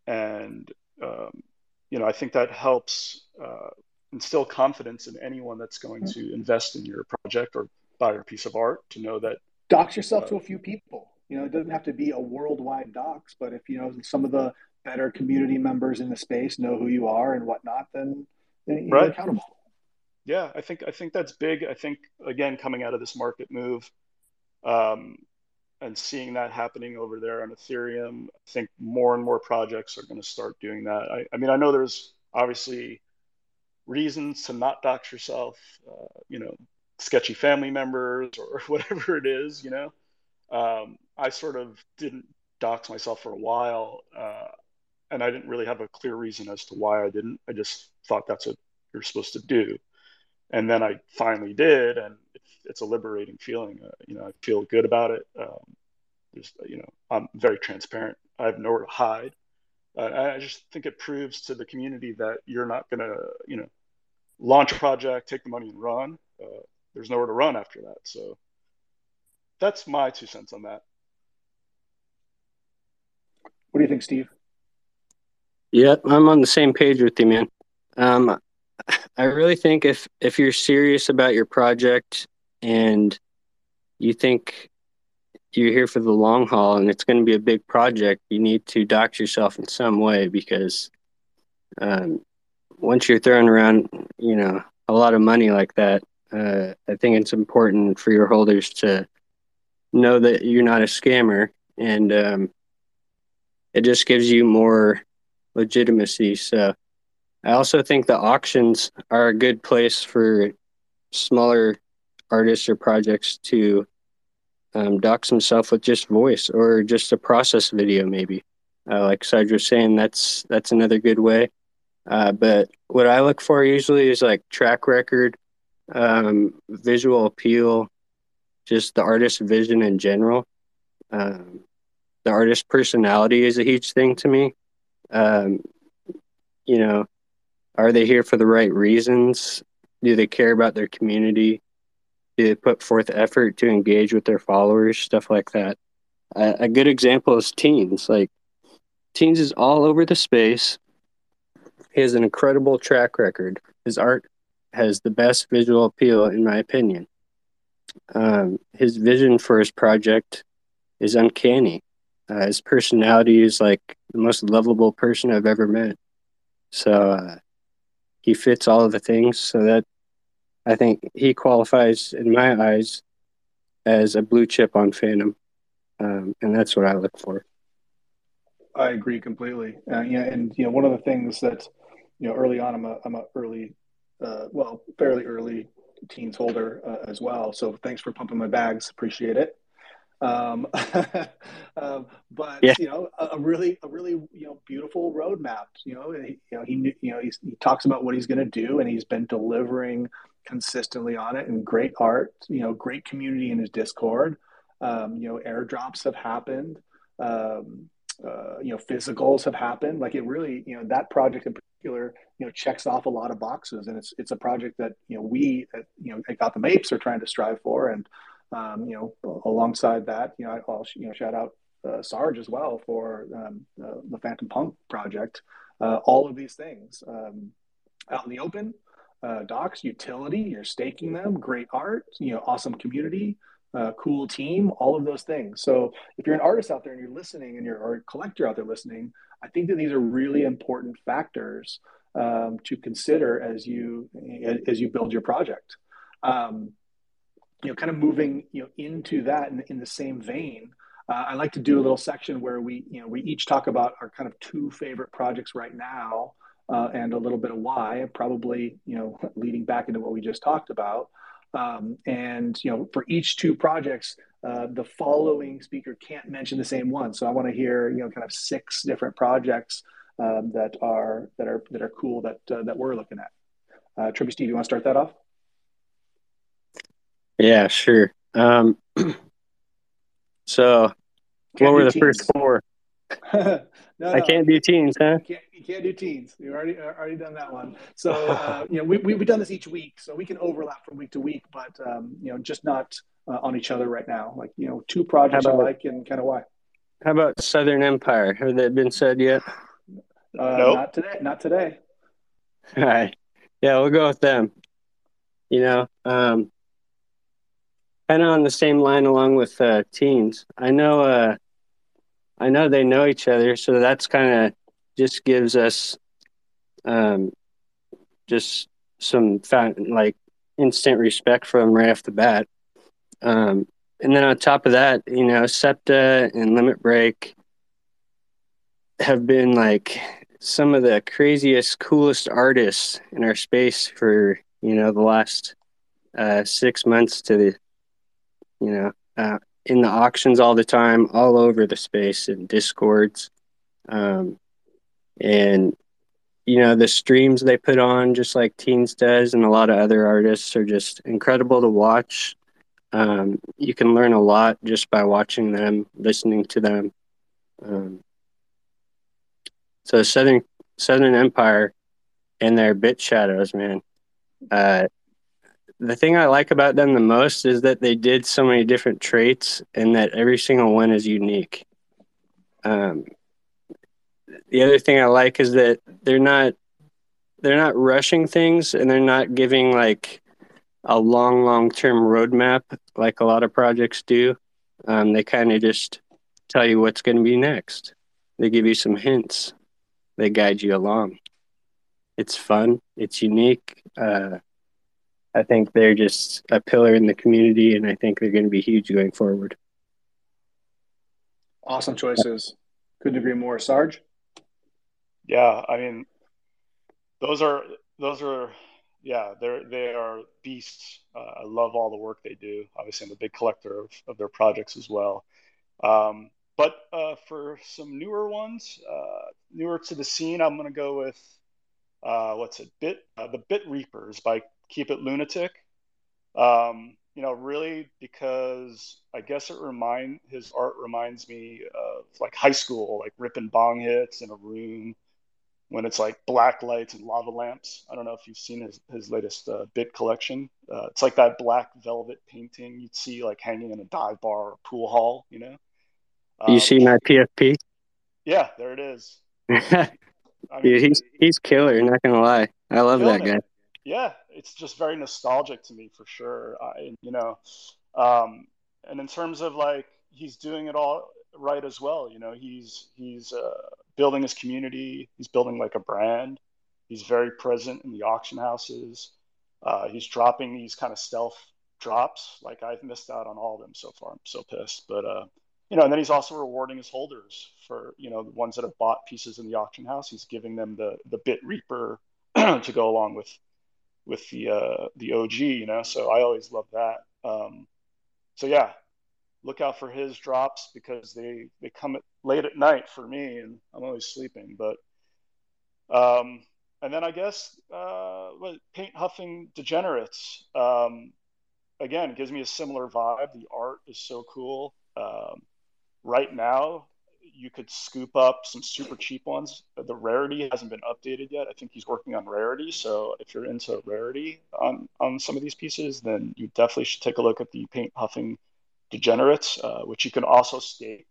And, um, you know, I think that helps uh, instill confidence in anyone that's going to invest in your project or buy your piece of art to know that dox yourself uh, to a few people you know it doesn't have to be a worldwide dox but if you know some of the better community members in the space know who you are and whatnot then, then you're right. accountable yeah i think i think that's big i think again coming out of this market move um, and seeing that happening over there on ethereum i think more and more projects are going to start doing that I, I mean i know there's obviously reasons to not dox yourself, uh, you know, sketchy family members or whatever it is, you know. Um, I sort of didn't dox myself for a while, uh, and I didn't really have a clear reason as to why I didn't. I just thought that's what you're supposed to do, and then I finally did, and it's, it's a liberating feeling. Uh, you know, I feel good about it. Um, just you know, I'm very transparent. I have nowhere to hide. Uh, I just think it proves to the community that you're not going to, you know, launch a project, take the money and run. Uh, there's nowhere to run after that. So that's my two cents on that. What do you think, Steve? Yeah, I'm on the same page with you, man. Um, I really think if if you're serious about your project and you think you're here for the long haul and it's going to be a big project, you need to dox yourself in some way because um, once you're throwing around, you know, a lot of money like that, uh, I think it's important for your holders to know that you're not a scammer, and um, it just gives you more legitimacy. So, I also think the auctions are a good place for smaller artists or projects to um, himself with just voice or just a process video, maybe. Uh, like Sarge was saying, that's that's another good way. Uh, but what I look for usually is like track record, um, visual appeal, just the artist's vision in general. Um, the artist's personality is a huge thing to me. Um, you know, are they here for the right reasons? Do they care about their community? Do they put forth effort to engage with their followers? Stuff like that. A good example is Teens. Like, Teens is all over the space he has an incredible track record. His art has the best visual appeal, in my opinion. Um, his vision for his project is uncanny. Uh, his personality is like the most lovable person I've ever met. So uh, he fits all of the things. So that I think he qualifies, in my eyes, as a blue chip on Fantom, um, and that's what I look for. I agree completely. Uh, yeah, and you know, one of the things that you know, early on, I'm a I'm a early, uh, well, fairly early teens holder uh, as well. So thanks for pumping my bags. Appreciate it. Um, um, but yeah. you know, a, a, really, a really, you know, beautiful roadmap. You know, he, you know, he, you know, he talks about what he's going to do, and he's been delivering consistently on it. And great art, you know, great community in his Discord. Um, you know, airdrops have happened. Um, uh, you know, physicals have happened. Like it really, you know, that project in particular, you know, checks off a lot of boxes, and it's it's a project that you know we, at, you know, at Gotham Apes are trying to strive for, and um, you know, alongside that, you know, I'll you know shout out uh, Sarge as well for um, uh, the Fantom Punk project. uh, all of these things um, out in the open. Uh, docks, utility, you're staking them, great art, you know, awesome community, uh, cool team, all of those things. So if you're an artist out there and you're listening and you're or a collector out there listening, I think that these are really important factors um, to consider as you as you build your project. Um, you know, kind of moving you know into that in, in the same vein. Uh, I like to do a little section where we you know we each talk about our kind of two favorite projects right now uh, and a little bit of why, probably you know leading back into what we just talked about. Um, and you know, for each two projects, uh, the following speaker can't mention the same one. So I want to hear you know kind of six different projects um, that are that are that are cool that uh, that we're looking at. Uh, Trippy Steve, you want to start that off? Yeah, sure. Um, so, can't what were the teens. first four? no, no, I can't do teens, huh? You can't, you can't do teens. You've already already done that one. So, uh, you know, we, we, have done this each week, so we can overlap from week to week, but, um, you know, just not uh, on each other right now. Like, you know, two projects about, I like and kind of why. How about Southern Empire? Have that been said yet? Uh, nope. Not today. Not today. All right. Yeah, we'll go with them. You know, um, kind of on the same line along with uh, teens. I know, uh, I know they know each other, so that's kind of just gives us um, just some like instant respect them right off the bat. Um, and then on top of that, you know, SEPTA and Limit Break have been like some of the craziest, coolest artists in our space for you know the last uh, six months to the you know uh, in the auctions all the time, all over the space and discords, um, and you know the streams they put on, just like Teens does, and a lot of other artists are just incredible to watch. Um, you can learn a lot just by watching them, listening to them. Um, so Southern Southern Empire and their bit shadows, man. Uh, the thing I like about them the most is that they did so many different traits and that every single one is unique. Um, the other thing I like is that they're not they're not rushing things and they're not giving like a long long term roadmap like a lot of projects do. Um, they kind of just tell you what's going to be next. They give you some hints they guide you along. It's fun. It's unique. Uh, I think they're just a pillar in the community, and I think they're going to be huge going forward. Awesome choices. Couldn't agree more, Sarge. Yeah, I mean, those are those are yeah, they're they are beasts. Uh, I love all the work they do. Obviously, I'm a big collector of, of their projects as well. Um, but uh, for some newer ones, uh, newer to the scene, I'm going to go with uh, what's it? Bit uh, the Bit Reapers by Keep It Lunatic. Um, you know, really because I guess it remind his art reminds me of like high school, like ripping bong hits in a room when it's like black lights and lava lamps. I don't know if you've seen his, his latest uh, bit collection. Uh, it's like that black velvet painting you'd see like hanging in a dive bar or pool hall, you know? Um, you see my PFP? Yeah, there it is. I mean, he's he's killer. Not gonna lie, I love that guy. Yeah, it's just very nostalgic to me for sure. I, you know, um, and in terms of like he's doing it all right as well. You know, he's he's uh, building his community. He's building like a brand. He's very present in the auction houses. Uh, he's dropping these kind of stealth drops. Like I've missed out on all of them so far. I'm so pissed. But uh, you know, and then he's also rewarding his holders for you know the ones that have bought pieces in the auction house. He's giving them the the Bit Reaper to go along with with the uh, the OG. You know, so I always love that. Um, so yeah, look out for his drops because they they come at, late at night for me, and I'm always sleeping. But um, and then I guess uh, paint huffing degenerates. Um, again, gives me a similar vibe. The art is so cool. Um, right now you could scoop up some super cheap ones. The rarity hasn't been updated yet. I think he's working on rarity. So if you're into rarity on, on some of these pieces, then you definitely should take a look at the paint puffing degenerates, uh, which you can also stake.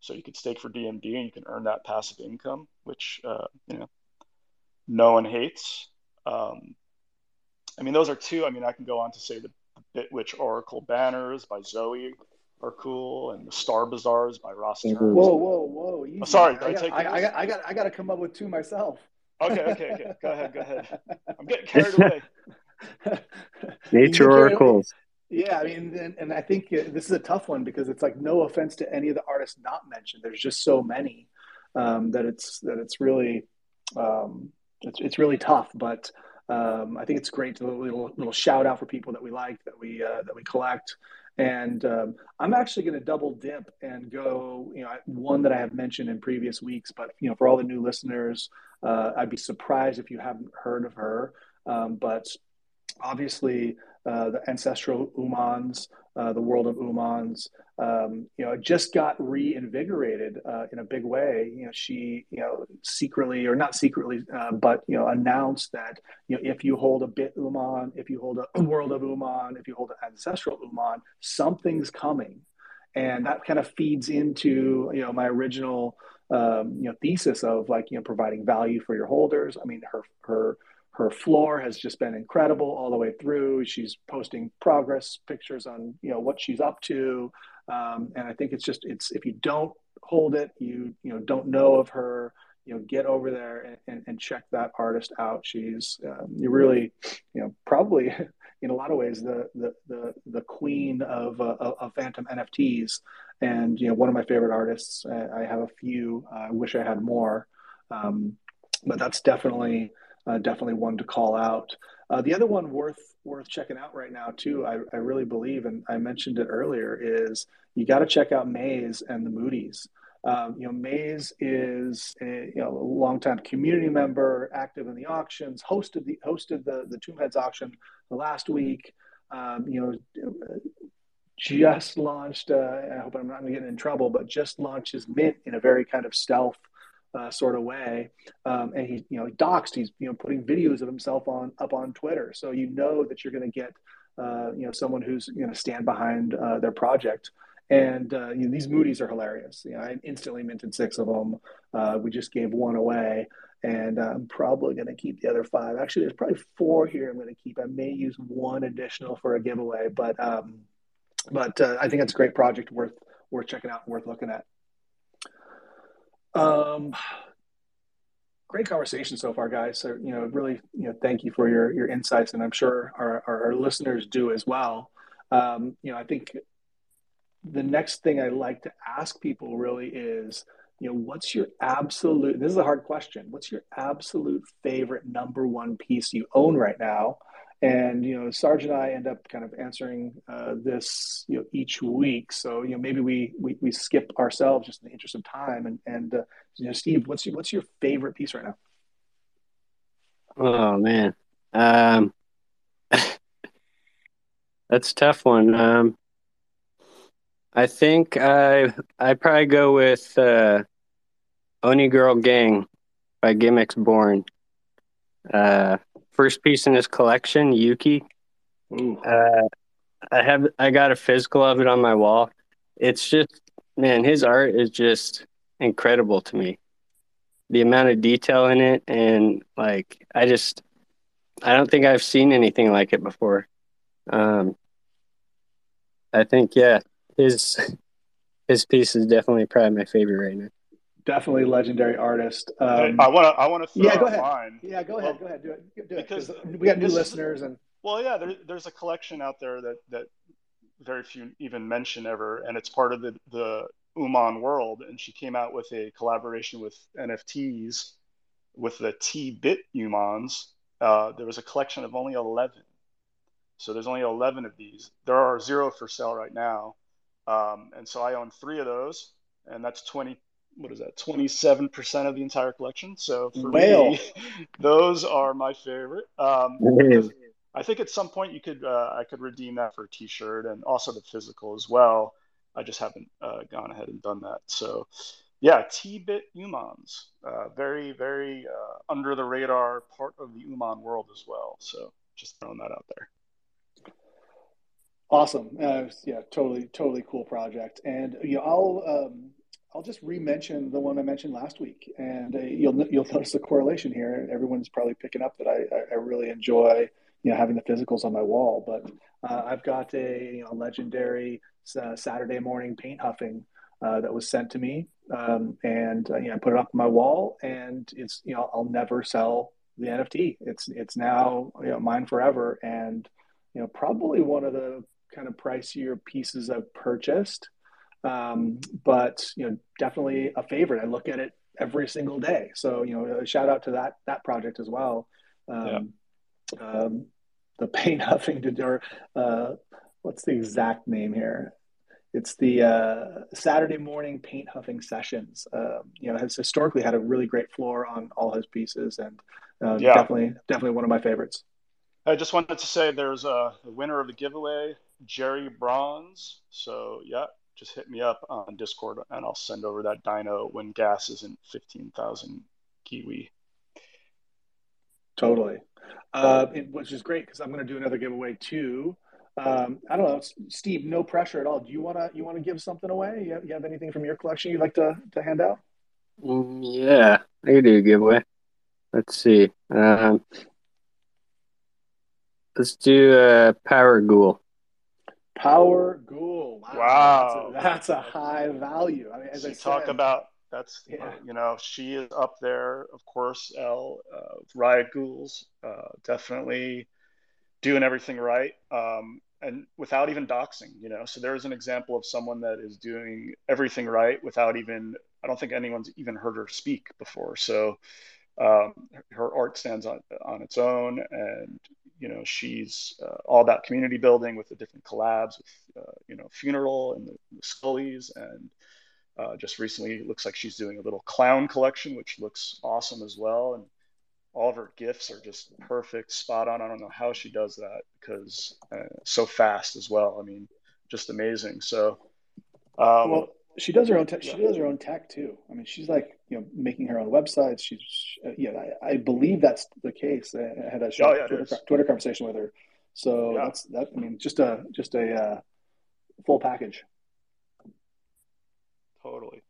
So you could stake for DMD and you can earn that passive income, which uh, you know no one hates. Um, I mean, those are two. I mean, I can go on to say the Bitwitch Oracle banners by Zoe are cool, and the Star Bazaars by Ross Terms. Whoa, whoa, whoa! Oh, sorry, I, got, I, I, got, I got, I got to come up with two myself. Okay, okay, okay. Go ahead, go ahead. I'm getting carried away. Nature oracles. Yeah, I mean, and, and I think this is a tough one because it's like no offense to any of the artists not mentioned. There's just so many um, that it's that it's really um, it's it's really tough. But um, I think it's great to little little shout out for people that we like that we uh, that we collect. And um, I'm actually going to double dip and go, you know, one that I have mentioned in previous weeks, but you know, for all the new listeners, uh, I'd be surprised if you haven't heard of her. Um, but obviously, uh, the ancestral Umans, uh, the world of Umans, um, you know, just got reinvigorated uh, in a big way. You know, she, you know, secretly or not secretly, uh, but you know, announced that you know if you hold a bit Uman, if you hold a world of Uman, if you hold an ancestral Uman, something's coming, and that kind of feeds into you know my original um, you know thesis of like you know providing value for your holders. I mean, her her her floor has just been incredible all the way through. She's posting progress pictures on you know what she's up to, um, and I think it's just it's if you don't hold it, you you know don't know of her. You know, get over there and, and, and check that artist out. She's um, you really, you know, probably in a lot of ways the the the, the queen of, uh, of Fantom NFTs, and you know one of my favorite artists. I have a few. I wish I had more, um, but that's definitely uh, definitely one to call out. Uh, the other one worth worth checking out right now too. I, I really believe, and I mentioned it earlier, is you got to check out Maze and the Moody's. Um, you know, Maze is a you know a longtime community member, active in the auctions, hosted the hosted the the Tomb Heads auction the last week. Um, you know, just launched. Uh, I hope I'm not getting in trouble, but just launched his mint in a very kind of stealth uh, sort of way. Um, and he, you know, doxed. He's you know putting videos of himself on up on Twitter, so you know that you're going to get uh, you know someone who's going to stand behind uh, their project. And uh, you know, these Moody's are hilarious. You know, I instantly minted six of them. Uh, we just gave one away, and I'm probably going to keep the other five. Actually, there's probably four here. I'm going to keep. I may use one additional for a giveaway, but um, but uh, I think it's a great project worth worth checking out worth looking at. Um, great conversation so far, guys. So, you know, really, you know, thank you for your your insights, and I'm sure our, our, our listeners do as well. Um, you know, I think the next thing I like to ask people really is, you know, what's your absolute? This is a hard question. What's your absolute favorite number one piece you own right now? And you know, Sarge and I end up kind of answering uh, this you know each week. So you know, maybe we we, we skip ourselves just in the interest of time. And and uh, you know, Steve, what's your what's your favorite piece right now? Oh man, um, that's a tough one. Um, I think I I probably go with uh, Oni Girl Gang by Gimmicks Born. Uh, first piece in his collection, Yuki. Uh, I have I got a physical of it on my wall. It's just man, his art is just incredible to me. The amount of detail in it and like I just I don't think I've seen anything like it before. Um I think yeah, his his piece is definitely probably my favorite right now definitely legendary artist. Um, I want to. I want to. Yeah, go ahead. Mine. Yeah, go ahead. Well, go ahead. Do it. Do it. Because we got new listeners and. Well, yeah, there, there's a collection out there that that very few even mention ever, and it's part of the the Uman world. And she came out with a collaboration with NFTs with the T Bit Umans. Uh, there was a collection of only eleven, so there's only eleven of these. There are zero for sale right now, um, and so I own three of those, and that's twenty what is that 27% of the entire collection. So for Whale. me those are my favorite. Um, i think at some point you could uh, i could redeem that for a t-shirt and also the physical as well. I just haven't uh, gone ahead and done that. So yeah t-bit umans uh, very very uh, under the radar part of the uman world as well. So just throwing that out there. Awesome. Uh, yeah totally totally cool project. And you know i'll um, I'll just re-mention the one I mentioned last week, and uh, you'll you'll notice a correlation here. Everyone's probably picking up that I, I really enjoy you know having the physicals on my wall, but uh, I've got a you know, legendary uh, Saturday morning paint huffing uh, that was sent to me, um, and uh, you know I put it up on my wall, and it's you know I'll never sell the NFT. It's it's now you know mine forever, and you know probably one of the kind of pricier pieces I've purchased um, but you know, definitely a favorite. I look at it every single day. So you know, shout out to that that project as well. Um, yeah. um, the paint huffing to or uh, what's the exact name here? It's the uh, Saturday morning paint huffing sessions. Um, you know, has historically had a really great floor on all his pieces, and uh, yeah. definitely definitely one of my favorites. I just wanted to say there's a, a winner of the giveaway, Jerry Bronze. So yeah, just hit me up on Discord and I'll send over that dyno when gas isn't 15,000 gwei. Totally. Uh, it, which is great because I'm going to do another giveaway too. Um, I don't know, Steve. No pressure at all. Do you want to you want to give something away? You have, you have, anything from your collection you'd like to to hand out? Mm, yeah, I could do a giveaway. Let's see. Um, let's do a power ghoul. Power Ghoul. Wow. wow. That's, a, that's, a, high value. I mean, as so I talk about that's yeah. uh, you know she is up there, of course. L uh, Riot Ghouls uh, definitely doing everything right, um, and without even doxing. You know, so there's an example of someone that is doing everything right without even. I don't think anyone's even heard her speak before. So um, her art stands on on its own, and you know she's uh, all about community building with the different collabs with uh, you know funeral and the, the scullies. And uh, just recently looks like she's doing a little clown collection which looks awesome as well. And all of her gifts are just perfect spot on. I don't know how she does that because uh, so fast as well. I mean just amazing. So um, well she does her own tech. She does her own tech too. I mean, she's like you know making her own websites. She's uh, yeah, I, I, believe that's the case. I had a oh, yeah, Twitter, Twitter, conversation with her. So yeah. that's that. I mean, just a just a uh, full package. Totally.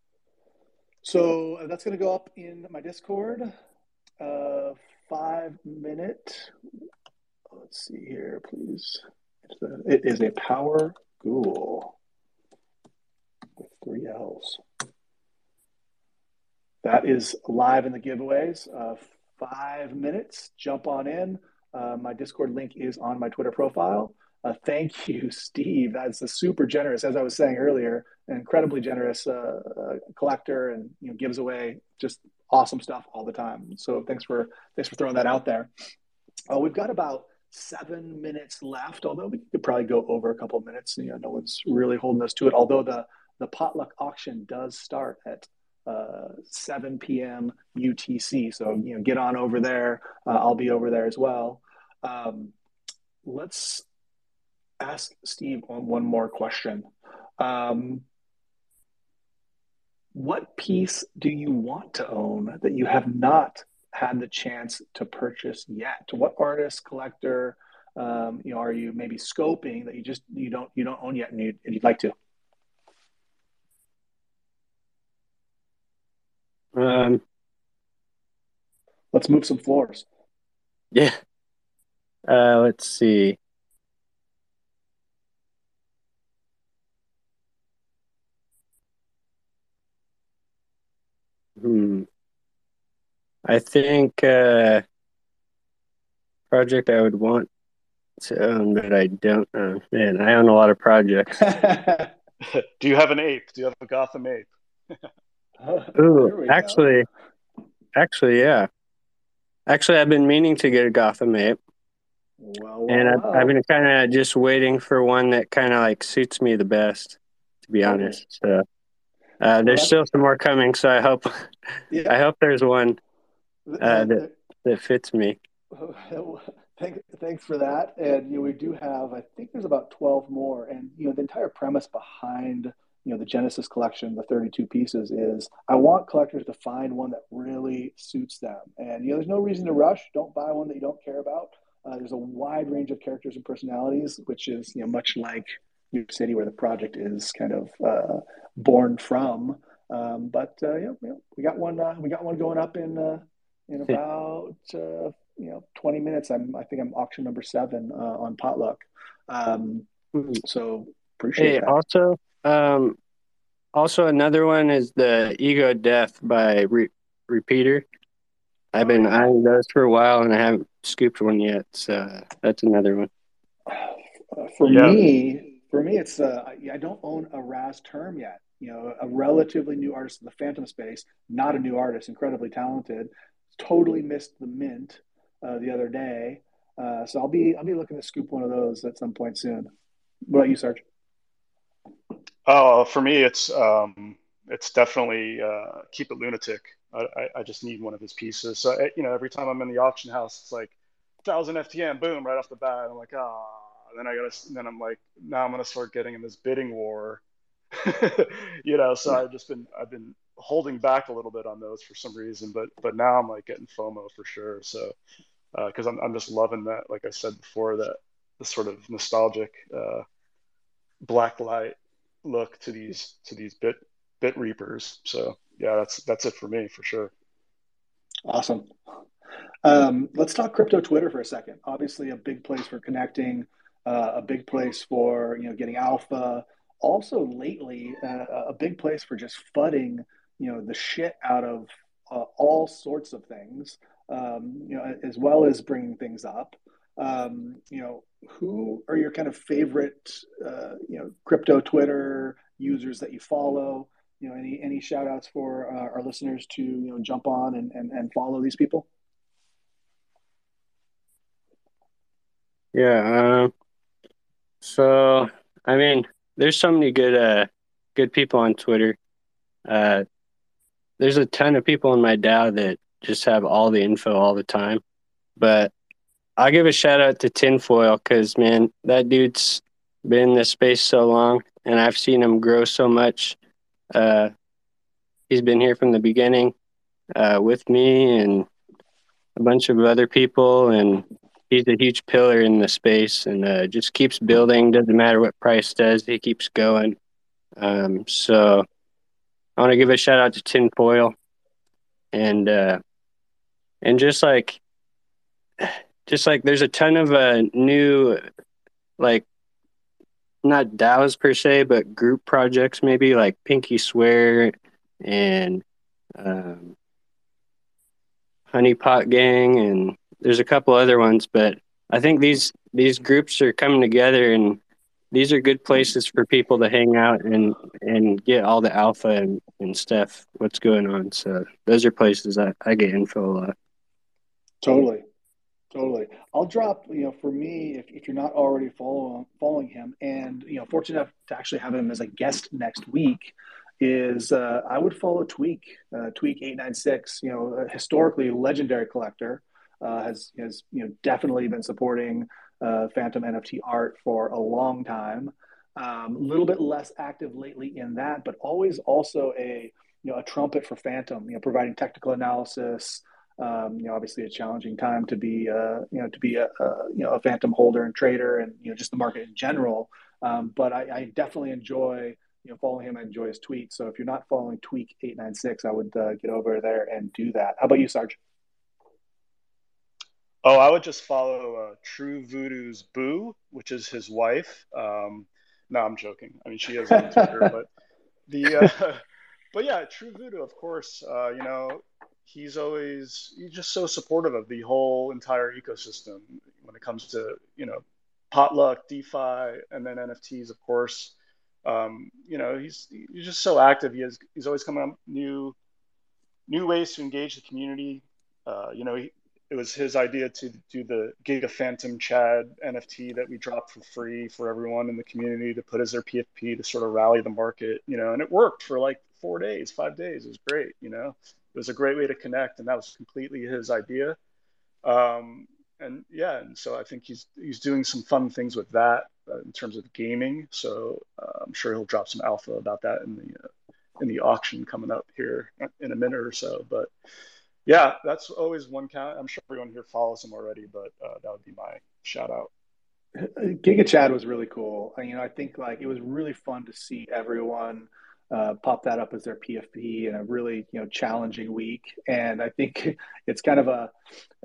So uh, that's going to go up in my Discord. Uh, five minute. Let's see here, please. It is a power ghoul with three L's. That is live in the giveaways. Uh, five minutes. Jump on in. Uh, my Discord link is on my Twitter profile. Uh, thank you, Steve. That's a super generous, as I was saying earlier, incredibly generous uh, uh, collector, and you know gives away just awesome stuff all the time. So thanks for thanks for throwing that out there. Uh, we've got about seven minutes left, although we could probably go over a couple of minutes. You know, no one's really holding us to it. Although the the potluck auction does start at uh, 7 p.m. UTC. So, you know, get on over there. Uh, I'll be over there as well. Um, let's ask Steve on one more question. Um, what piece do you want to own that you have not had the chance to purchase yet? What artist, collector, um, you know, are you maybe scoping that you just you don't you don't own yet and, you, and you'd like to? Um, let's move some floors. Yeah. Uh, let's see. Hmm. I think uh, project I would want to own, but I don't own. Man, I own a lot of projects. Do you have an ape? Do you have a Gotham ape? Ooh, actually, go. actually, yeah. Actually, I've been meaning to get a Gotham ape. Well, well, and I've. I've been kind of just waiting for one that kind of like suits me the best, to be honest. So uh, there's still some more coming, so I hope yeah. I hope there's one uh, that that fits me. Thank, thanks for that. And you know, we do have, I think there's about 12 more. And you know, the entire premise behind you know the Genesis collection, the 32 pieces, is I want collectors to find one that really suits them. And you know, there's no reason to rush. Don't buy one that you don't care about. Uh, there's a wide range of characters and personalities, which is you know much like New York City, where the project is kind of uh, born from. Um, but uh, you know, we got one. Uh, we got one going up in uh, in about uh, you know 20 minutes. I'm I think I'm auction number seven uh, on potluck. Um, so appreciate hey. Also, um, also another one is the Ego Death by Re- Repeater. I've been eyeing those for a while and I haven't scooped one yet. So that's another one. For yeah. me, for me, it's uh, I don't own a Raz term yet. You know, a relatively new artist in the Fantom space, not a new artist, incredibly talented. Totally missed the mint uh, the other day, uh, so I'll be I'll be looking to scoop one of those at some point soon. What about you, Sarge? Oh, for me, it's um, it's definitely uh, keep it lunatic. I, I just need one of his pieces. So you know, every time I'm in the auction house, it's like thousand FTM, boom, right off the bat. I'm like, ah. Then I gotta. Then I'm like, now I'm gonna start getting in this bidding war. you know, so I've just been I've been holding back a little bit on those for some reason, but but now I'm like getting FOMO for sure. So because uh, I'm I'm just loving that, like I said before, that the sort of nostalgic uh, black light look to these to these bit bit reapers. So yeah, that's that's it for me for sure. Awesome. Um, let's talk crypto Twitter for a second. Obviously, a big place for connecting, uh, a big place for you know getting alpha. Also, lately, uh, a big place for just fudding you know the shit out of uh, all sorts of things. Um, you know, as well as bringing things up. Um, you know, who are your kind of favorite uh, you know crypto Twitter users that you follow? you know any any shout outs for uh, our listeners to you know jump on and, and, and follow these people yeah uh, so i mean there's so many good uh good people on twitter uh there's a ton of people in my DAO that just have all the info all the time but i'll give a shout out to tinfoil because man that dude's been in this space so long and i've seen him grow so much uh, he's been here from the beginning uh, with me and a bunch of other people, and he's a huge pillar in the space and uh, just keeps building. Doesn't matter what price does, he keeps going. Um, so I want to give a shout out to Tinfoil and uh, and just like just like there's a ton of uh, new like not DAOs per se, but group projects maybe like Pinky Swear and um, Honeypot Gang, and there's a couple other ones. But I think these these groups are coming together, and these are good places for people to hang out and and get all the alpha and, and stuff. What's going on? So those are places I, I get info a lot. Totally. Totally. I'll drop, you know, for me, if, if you're not already following following him, and you know, fortunate enough to actually have him as a guest next week, is uh, I would follow Tweak, uh, Tweak eight nine six. You know, historically legendary collector, uh, has has you know definitely been supporting uh, Fantom NFT art for a long time. A um, little bit less active lately in that, but always also a you know a trumpet for Fantom. You know, providing technical analysis. Um, you know, obviously a challenging time to be, uh, you know, to be a, a, you know a fantom holder and trader, and you know just the market in general. Um, but I, I, definitely enjoy, you know, following him. I enjoy his tweets. So if you're not following Tweak eight nine six, I would uh, get over there and do that. How about you, Sarge? Oh, I would just follow uh, True Voodoo's Boo, which is his wife. Um, no, I'm joking. I mean, she is on Twitter, but the, uh, but yeah, True Voodoo, of course. Uh, you know, he's always he's just so supportive of the whole entire ecosystem when it comes to you know potluck defi and then nfts of course. Um, you know he's he's just so active. He has he's always coming up new new ways to engage the community. Uh, you know he, it was his idea to do the Giga Fantom Chad NFT that we dropped for free for everyone in the community to put as their PFP to sort of rally the market, you know, and it worked for like four days, five days. It was great, you know it was a great way to connect, and that was completely his idea. Um, and yeah, and so I think he's he's doing some fun things with that uh, in terms of gaming. So uh, I'm sure he'll drop some alpha about that in the uh, in the auction coming up here in a minute or so. But yeah, that's always one count. I'm sure everyone here follows him already, but uh, that would be my shout out. Giga Chad was really cool. You know, I think like it was really fun to see everyone uh, pop that up as their PFP in a really you know challenging week. And I think it's kind of a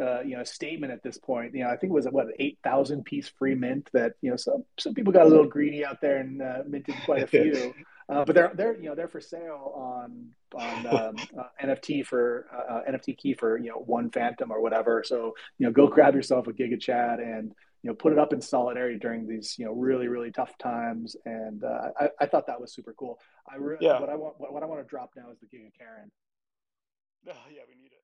uh, you know statement at this point. You know, I think it was what eight thousand piece free mint that you know some some people got a little greedy out there and uh, minted quite a few. Uh, but they're they're you know they're for sale on on um, uh, NFT for uh, NFTKey for you know one fantom or whatever. So you know go grab yourself a Giga Chad and you know put it up in solidarity during these you know really really tough times. And uh, I, I thought that was super cool. I re- yeah. What I want what, what I want to drop now is the Giga Karen. Oh, yeah, we need it.